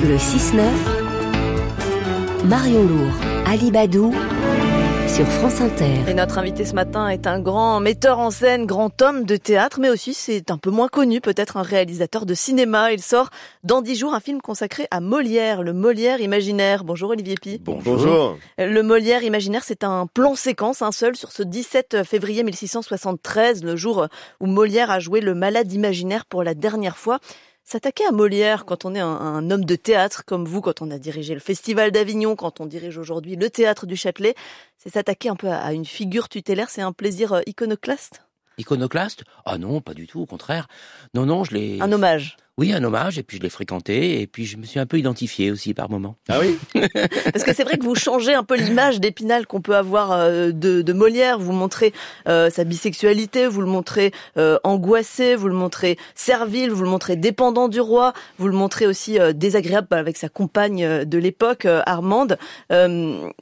Le 6-9, Marion Lourd, Ali Badou, sur France Inter. Et notre invité ce matin est un grand metteur en scène, grand homme de théâtre, mais aussi c'est un peu moins connu, peut-être un réalisateur de cinéma. Il sort dans dix jours un film consacré à Molière, le Molière imaginaire. Bonjour Olivier Pi. Bonjour. Le Molière imaginaire, c'est un plan séquence, un seul, sur ce 17 février 1673, le jour où Molière a joué le malade imaginaire pour la dernière fois. S'attaquer à Molière quand on est un, un, homme de théâtre comme vous, quand on a dirigé le Festival d'Avignon, quand on dirige aujourd'hui le Théâtre du Châtelet, c'est s'attaquer un peu à, à une figure tutélaire, c'est un plaisir euh, iconoclaste? Iconoclaste? Ah non, pas du tout, au contraire. Non, non, je l'ai... Un hommage oui, un hommage, et puis je l'ai fréquenté, et puis je me suis un peu identifié aussi par moment. Ah oui Parce que c'est vrai que vous changez un peu l'image d'Épinal qu'on peut avoir euh, de, de, Molière, vous montrez euh, sa bisexualité, vous le montrez euh, angoissé, vous le montrez servile, vous le montrez dépendant du roi, vous le montrez aussi euh, désagréable avec sa compagne de l'époque, euh, Armande.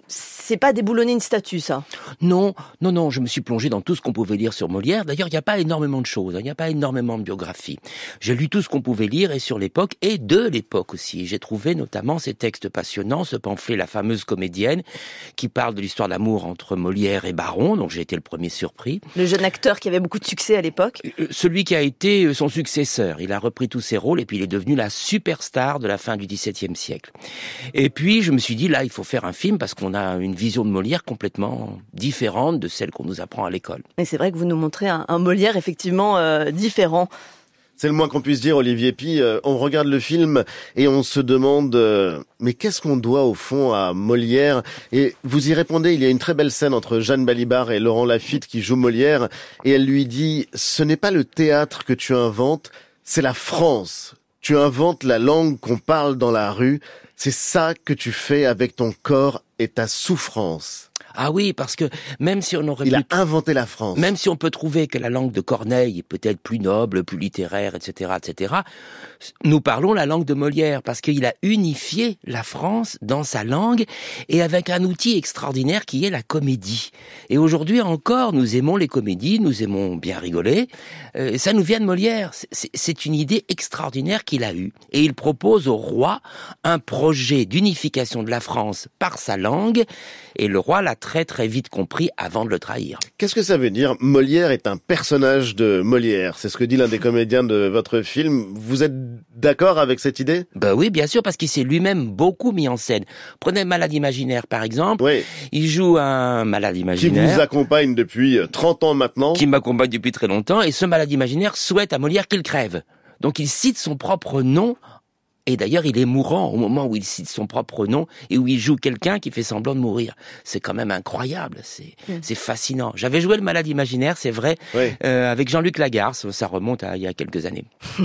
c'est pas déboulonner une statue, ça? Non, non, non, je me suis plongé dans tout ce qu'on pouvait lire sur Molière. D'ailleurs, il n'y a pas énormément de choses, hein. il n'y a pas énormément de biographies. J'ai lu tout ce qu'on pouvait lire et sur l'époque et de l'époque aussi. J'ai trouvé notamment ces textes passionnants, ce pamphlet La fameuse comédienne qui parle de l'histoire d'amour entre Molière et Baron, donc j'ai été le premier surpris. Le jeune acteur qui avait beaucoup de succès à l'époque. Celui qui a été son successeur. Il a repris tous ses rôles et puis il est devenu la superstar de la fin du XVIIe siècle. Et puis je me suis dit là, il faut faire un film parce qu'on a une vision de Molière complètement différente de celle qu'on nous apprend à l'école. Et c'est vrai que vous nous montrez un, un Molière effectivement euh, différent. C'est le moins qu'on puisse dire, Olivier Pi. Euh, on regarde le film et on se demande, euh, mais qu'est-ce qu'on doit au fond à Molière? Et vous y répondez, il y a une très belle scène entre Jeanne Balibar et Laurent Lafitte qui joue Molière, et elle lui dit, ce n'est pas le théâtre que tu inventes, c'est la France. Tu inventes la langue qu'on parle dans la rue, c'est ça que tu fais avec ton corps et ta souffrance. Ah oui, parce que même si on aurait il pu... a inventé la France. Même si on peut trouver que la langue de Corneille est peut-être plus noble, plus littéraire, etc., etc., nous parlons la langue de Molière parce qu'il a unifié la France dans sa langue et avec un outil extraordinaire qui est la comédie. Et aujourd'hui encore, nous aimons les comédies, nous aimons bien rigoler. Euh, ça nous vient de Molière. C'est une idée extraordinaire qu'il a eue. Et il propose au roi un projet d'unification de la France par sa langue. Et le roi l'a très très vite compris avant de le trahir. Qu'est-ce que ça veut dire Molière est un personnage de Molière? C'est ce que dit l'un des comédiens de votre film. Vous êtes d'accord avec cette idée? Ben oui, bien sûr, parce qu'il s'est lui-même beaucoup mis en scène. Prenez Malade imaginaire par exemple. Oui. Il joue un malade imaginaire. Qui vous accompagne depuis 30 ans maintenant. Qui m'accompagne depuis très longtemps. Et ce malade imaginaire souhaite à Molière qu'il crève. Donc il cite son propre nom et d'ailleurs, il est mourant au moment où il cite son propre nom et où il joue quelqu'un qui fait semblant de mourir. C'est quand même incroyable, c'est mmh. c'est fascinant. J'avais joué le malade imaginaire, c'est vrai, oui. euh, avec Jean-Luc Lagarce, ça remonte à il y a quelques années.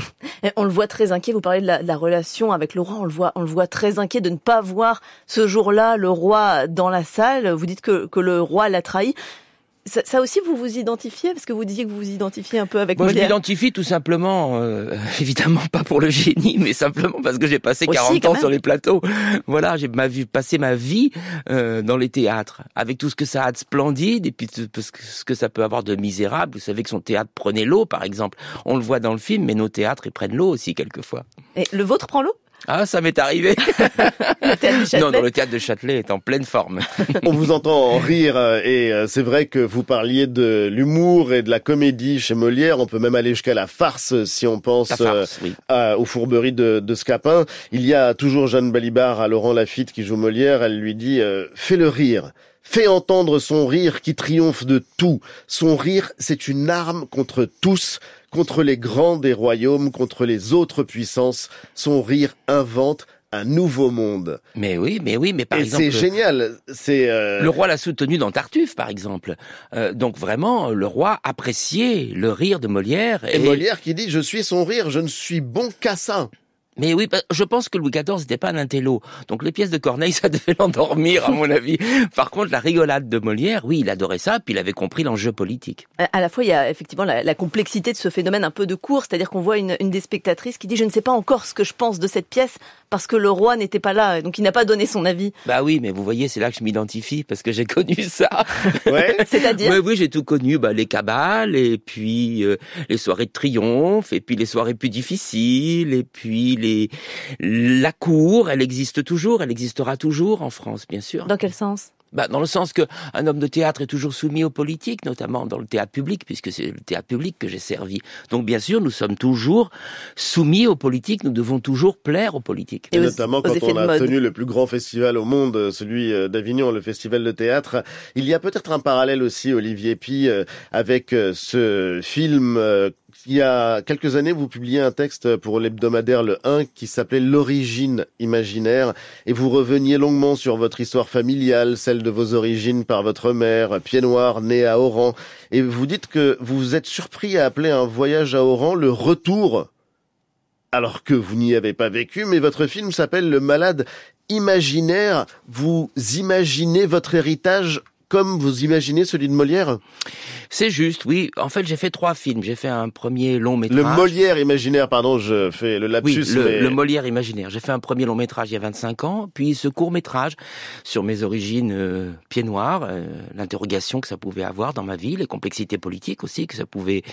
on le voit très inquiet, vous parlez de la, de la, relation avec Laurent, on le voit, on le voit très inquiet de ne pas voir ce jour-là le roi dans la salle. Vous dites que, que le roi l'a trahi. Ça, ça, aussi, vous vous identifiez Parce que vous disiez que vous vous identifiez un peu avec Moi, Molière. je m'identifie tout simplement, euh, évidemment pas pour le génie, mais simplement parce que j'ai passé aussi, 40 ans même. sur les plateaux. Voilà, j'ai ma vie, passé ma vie euh, dans les théâtres, avec tout ce que ça a de splendide et puis tout ce que ça peut avoir de misérable. Vous savez que son théâtre prenait l'eau, par exemple. On le voit dans le film, mais nos théâtres, ils prennent l'eau aussi quelquefois. Et le vôtre prend l'eau? Ah, ça m'est arrivé. le non, non, le théâtre de Châtelet est en pleine forme. On vous entend en rire et euh, c'est vrai que vous parliez de l'humour et de la comédie chez Molière. On peut même aller jusqu'à la farce si on pense farce, euh, oui. à, aux fourberies de, de, Scapin. Il y a toujours Jeanne Balibar à Laurent Lafitte qui joue Molière. Elle lui dit euh, fais le rire. Fais entendre son rire qui triomphe de tout. Son rire, c'est une arme contre tous, contre les grands des royaumes, contre les autres puissances. Son rire invente un nouveau monde. Mais oui, mais oui, mais par Et exemple. c'est génial. C'est euh... le roi l'a soutenu dans Tartuffe, par exemple. Euh, donc vraiment, le roi appréciait le rire de Molière. Et, et Molière qui dit je suis son rire, je ne suis bon qu'à ça. Mais oui, je pense que Louis XIV n'était pas un intello. Donc les pièces de Corneille, ça devait l'endormir, à mon avis. Par contre, la rigolade de Molière, oui, il adorait ça, puis il avait compris l'enjeu politique. À la fois, il y a effectivement la, la, complexité de ce phénomène un peu de cours, c'est-à-dire qu'on voit une, une, des spectatrices qui dit « Je ne sais pas encore ce que je pense de cette pièce parce que le roi n'était pas là, donc il n'a pas donné son avis. Bah oui, mais vous voyez, c'est là que je m'identifie parce que j'ai connu ça. Ouais. C'est-à-dire Oui, oui, j'ai tout connu, bah, les cabales, et puis euh, les soirées de triomphe, et puis les soirées plus difficiles, et puis les la cour, elle existe toujours, elle existera toujours en France, bien sûr. Dans quel sens? Bah, dans le sens que un homme de théâtre est toujours soumis aux politiques, notamment dans le théâtre public, puisque c'est le théâtre public que j'ai servi. Donc bien sûr, nous sommes toujours soumis aux politiques, nous devons toujours plaire aux politiques. Et Et aux- notamment quand on a mode. tenu le plus grand festival au monde, euh, celui euh, d'Avignon, le festival de théâtre. Il y a peut-être un parallèle aussi, Olivier Pi, euh, avec ce film. Il y a quelques années, vous publiez un texte pour l'hebdomadaire Le 1 qui s'appelait L'origine imaginaire et vous reveniez longuement sur votre histoire familiale, celle de vos origines par votre mère, pied noir, né à Oran. Et vous dites que vous vous êtes surpris à appeler un voyage à Oran le retour alors que vous n'y avez pas vécu, mais votre film s'appelle Le Malade imaginaire. Vous imaginez votre héritage comme vous imaginez celui de Molière? C'est juste, oui. En fait, j'ai fait trois films. J'ai fait un premier long métrage. Le Molière imaginaire, pardon, je fais le lapsus. Oui, le, mais... le Molière imaginaire. J'ai fait un premier long métrage il y a 25 ans, puis ce court métrage sur mes origines euh, pieds noirs, euh, l'interrogation que ça pouvait avoir dans ma vie, les complexités politiques aussi que ça pouvait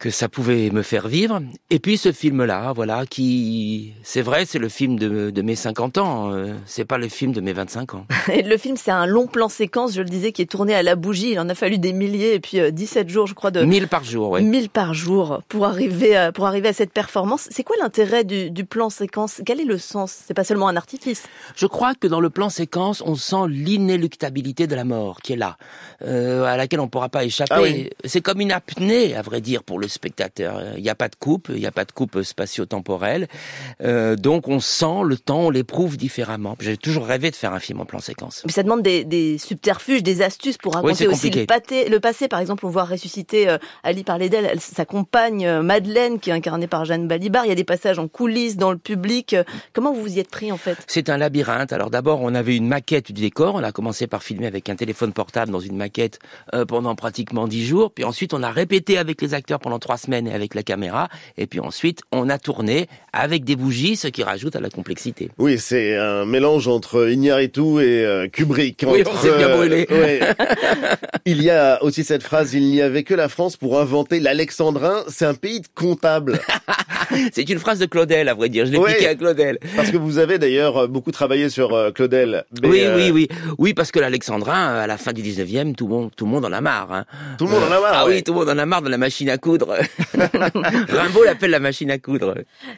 que ça pouvait me faire vivre. Et puis ce film-là, voilà, qui, c'est vrai, c'est le film de, de mes 50 ans. euh, c'est pas le film de mes 25 ans. Et le film, c'est un long plan séquence, je le disais, qui est tourné à la bougie. Il en a fallu des milliers et puis euh, 17 jours, je crois, de 1000 par jour, ouais. 1000 par jour pour arriver à, pour arriver à cette performance. C'est quoi l'intérêt du, du plan séquence? Quel est le sens? C'est pas seulement un artifice. Je crois que dans le plan séquence, on sent l'inéluctabilité de la mort qui est là, euh, à laquelle on ne pourra pas échapper. Ah oui. C'est comme une apnée, à vrai dire, pour le spectateur. Il n'y a pas de coupe, il n'y a pas de coupe spatio-temporelle. Euh, donc on sent le temps, on l'éprouve différemment. J'ai toujours rêvé de faire un film en plan séquence. Mais ça demande des, des subterfuges, des astuces pour raconter aussi le, pâté- le passé. Par exemple, on voit ressusciter euh, Ali parlait d'elle, elle- sa compagne euh, Madeleine, qui est incarnée par Jeanne Balibar. Il y a des passages en coulisses, dans le public. Euh, Comment vous vous y êtes pris en fait? C'est un labyrinthe. Alors d'abord, on avait une maquette du décor. On a commencé par filmer avec un téléphone portable dans une maquette euh, pendant pratiquement dix jours. Puis ensuite, on a répété avec les acteurs pendant trois semaines et avec la caméra. Et puis ensuite, on a tourné avec des bougies, ce qui rajoute à la complexité. Oui, c'est un mélange entre Iñárritu et euh, Kubrick. Oui, entre, on s'est bien euh, brûlé. ouais. Il y a aussi cette phrase, il n'y avait que la France pour inventer l'alexandrin. C'est un pays de comptables. C'est une phrase de Claudel, à vrai dire. Je l'ai Ouais. piqué à Claudel. Parce que vous avez d'ailleurs beaucoup travaillé sur euh, Claudel. Oui, euh, oui, oui. Oui, parce que l'alexandrin, à la fin du 19e, tout le monde, tout le monde en a marre. Hein. Tout le monde en a marre. Ah ouais. oui, tout le monde en a marre de la machine à coudre. Rimbaud l'appelle la machine à coudre.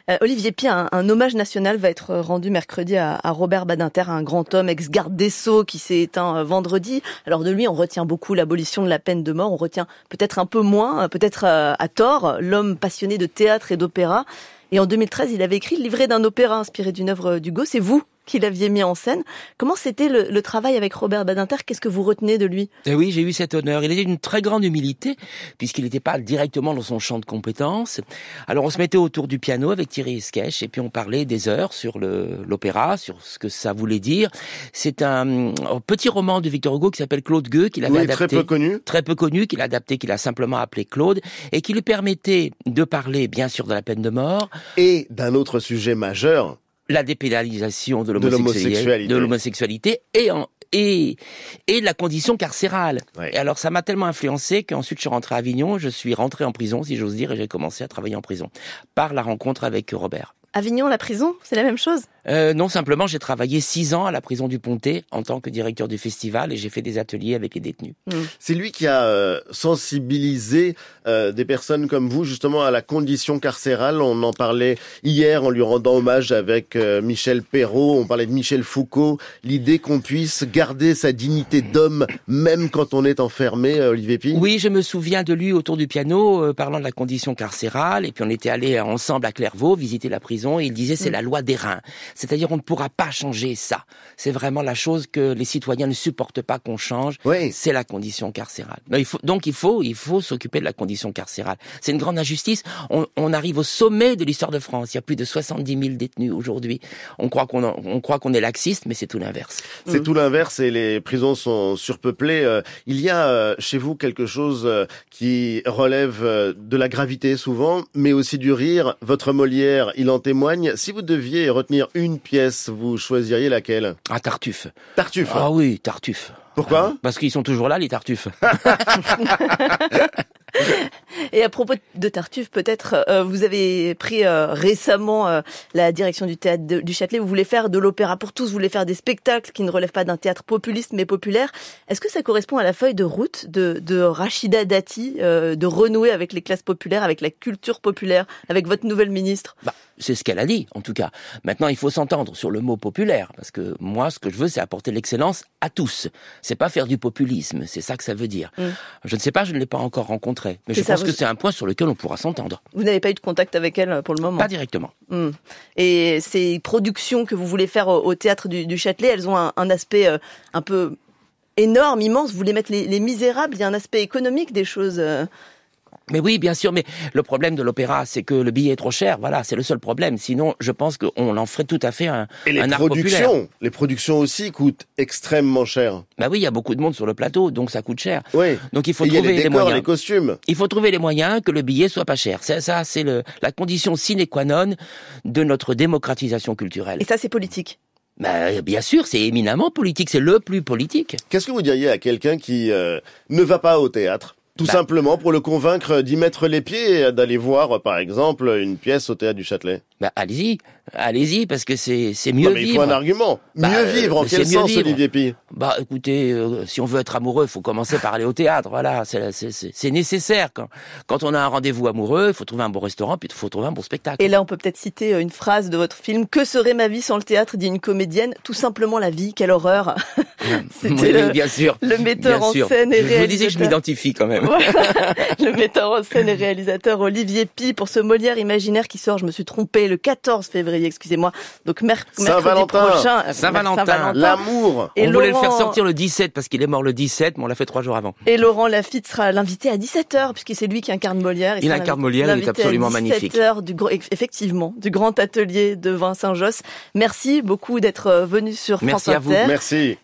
Euh, Olivier Pied, un, hommage national va être rendu mercredi à, à Robert Badinter, un grand homme ex-garde des Sceaux qui s'est éteint euh, vendredi. Alors de lui, on retient beaucoup l'abolition de la peine de mort, on retient peut-être un peu moins, euh, peut-être euh, à tort, l'homme passionné de théâtre et d'opéra. Et en 2013, il avait écrit le livret d'un opéra inspiré d'une œuvre d'Hugo. C'est vous qui l'aviez mis en scène. Comment c'était le, le travail avec Robert Badinter? Qu'est-ce que vous retenez de lui? Eh oui, j'ai eu cet honneur. Il était d'une très grande humilité, puisqu'il n'était pas directement dans son champ de compétences. Alors on se mettait autour du piano avec Thierry Esquèche, et puis on parlait des heures sur le- l'opéra, sur ce que ça voulait dire. C'est un, un petit roman de Victor Hugo qui s'appelle Claude Gueux, qu'il avait Oui, adapté. très peu connu. très peu connu, qu'il a adapté, qu'il a simplement appelé Claude, et qui lui permettait de parler, bien sûr, de la peine de mort, Et d'un autre sujet majeur, la dépénalisation de l'homosexualité, de l'homosexualité et, en- et, et de la condition carcérale. Ouais. Et alors, ça m'a tellement influencé qu'ensuite, je suis rentré à Avignon, je suis rentré en prison, si j'ose dire, et j'ai commencé à travailler en prison, par la rencontre avec Robert. Avignon, la prison, c'est la même chose? Euh, non, simplement, j'ai travaillé six ans à la prison du Pontet en tant que directeur du festival et j'ai fait des ateliers avec les détenus. c'est lui qui a euh, sensibilisé euh, des personnes comme vous justement à la condition carcérale. On en parlait hier en lui rendant hommage avec euh, Michel Perrault. On parlait de Michel Foucault. L'idée qu'on puisse garder sa dignité d'homme même quand on est enfermé, euh, Olivier Pi. Oui, je me souviens de lui autour du piano, euh, parlant de la condition carcérale, et puis on était allés ensemble à Clairvaux visiter la prison, et il disait c'est la loi des reins. C'est-à-dire on ne pourra pas changer ça. C'est vraiment la chose que les citoyens ne supportent pas qu'on change. Oui. C'est la condition carcérale. Mais il faut, donc il faut, il faut s'occuper de la condition carcérale. C'est une grande injustice. On, on arrive au sommet de l'histoire de France. Il y a plus de 70 000 détenus aujourd'hui. On croit qu'on, en- on croit qu'on est laxiste, mais c'est tout l'inverse. C'est Mm. tout l'inverse et les prisons sont surpeuplées. Euh, Il y a euh, chez vous quelque chose euh, qui relève euh, de la gravité souvent, mais aussi du rire. Votre Molière, il en témoigne. Si vous deviez retenir une une pièce, vous choisiriez laquelle? Ah, Tartuffe. Tartuffe. Ah oui, Tartuffe. Pourquoi? Ah, Parce qu'ils sont toujours là, les Tartuffes. Et à propos de Tartuffe, peut-être, euh, vous avez pris euh, récemment euh, la direction du théâtre de- du Châtelet. Vous voulez faire de l'opéra pour tous, vous voulez faire des spectacles qui ne relèvent pas d'un théâtre populiste mais populaire. Est-ce que ça correspond à la feuille de route de, de Rachida Dati, euh, de renouer avec les classes populaires, avec la culture populaire, avec votre nouvelle ministre? Bah, c'est ce qu'elle a dit, en tout cas. Maintenant, il faut s'entendre sur le mot populaire, parce que moi, ce que je veux, c'est apporter l'excellence à tous. C'est pas faire du populisme, c'est ça que ça veut dire. Mm. Je ne sais pas, je ne l'ai pas encore rencontrée, mais je pense vous- que c'est un point sur lequel on pourra s'entendre. Vous n'avez pas eu de contact avec elle euh, pour le moment Pas directement. Hmm. Et ces productions que vous voulez faire au, théâtre du, du Châtelet, elles ont un, un aspect euh, un peu énorme, immense. Vous voulez mettre les, les misérables. Il y a un aspect économique des choses. Mais oui, bien sûr, mais le problème de l'opéra, c'est que le billet est trop cher. Voilà, c'est le seul problème. Sinon, je pense qu'on en ferait tout à fait un, Et les un art populaire. productions, les productions aussi coûtent extrêmement cher. Bah oui, il y a beaucoup de monde sur le plateau, donc ça coûte cher. Oui. Donc il faut Et il y a trouver les les décors, moyens. les costumes. Il faut trouver les moyens que le billet soit pas cher. C'est ça, c'est le, la condition sine qua non de notre démocratisation culturelle. Et ça, c'est politique. Bah, bien sûr, c'est éminemment politique, c'est le plus politique. Qu'est-ce que vous diriez à quelqu'un qui euh, ne va pas au théâtre tout Bah. simplement pour le convaincre d'y mettre les pieds et d'aller voir, par exemple, une pièce au théâtre du Châtelet. Bah, allez-y, allez-y, parce que c'est c'est mieux non, mais il faut vivre. un argument. Bah, mieux vivre, en euh, quel c'est mieux sens, vivre. Olivier Pi Bah, écoutez, euh, si on veut être amoureux, il faut commencer par aller au théâtre. Voilà, c'est nécessaire. Quand, quand on a un rendez-vous amoureux, il faut trouver un bon restaurant, puis il faut trouver un bon spectacle. Et là, on peut peut-être citer euh, une phrase de votre film. Que serait ma vie sans le théâtre dit une comédienne. Tout simplement la vie. Quelle horreur. C'était oui, le- bien sûr. le metteur bien en sûr. scène et Je vous disais que je réalisateur. m'identifie quand même. Voilà. le metteur en scène et réalisateur Olivier Pi pour ce Molière imaginaire qui sort, je me suis trompée, le 14 février, excusez-moi. Donc merc- mercredi prochain. euh, Saint-Valentin. L'amour. Et on voulait le faire Laurent- sortir le 17 parce qu'il est mort le 17, mais on l'a fait trois jours avant. Et Laurent Lafitte sera l'invité à 17h, puisque c'est lui qui incarne Molière. Il incarne Molière, il est à absolument magnifique. 17h du, gr- effectivement, du grand atelier de Vincent Josse. Merci beaucoup d'être euh, venu sur Merci France à vous. Merci.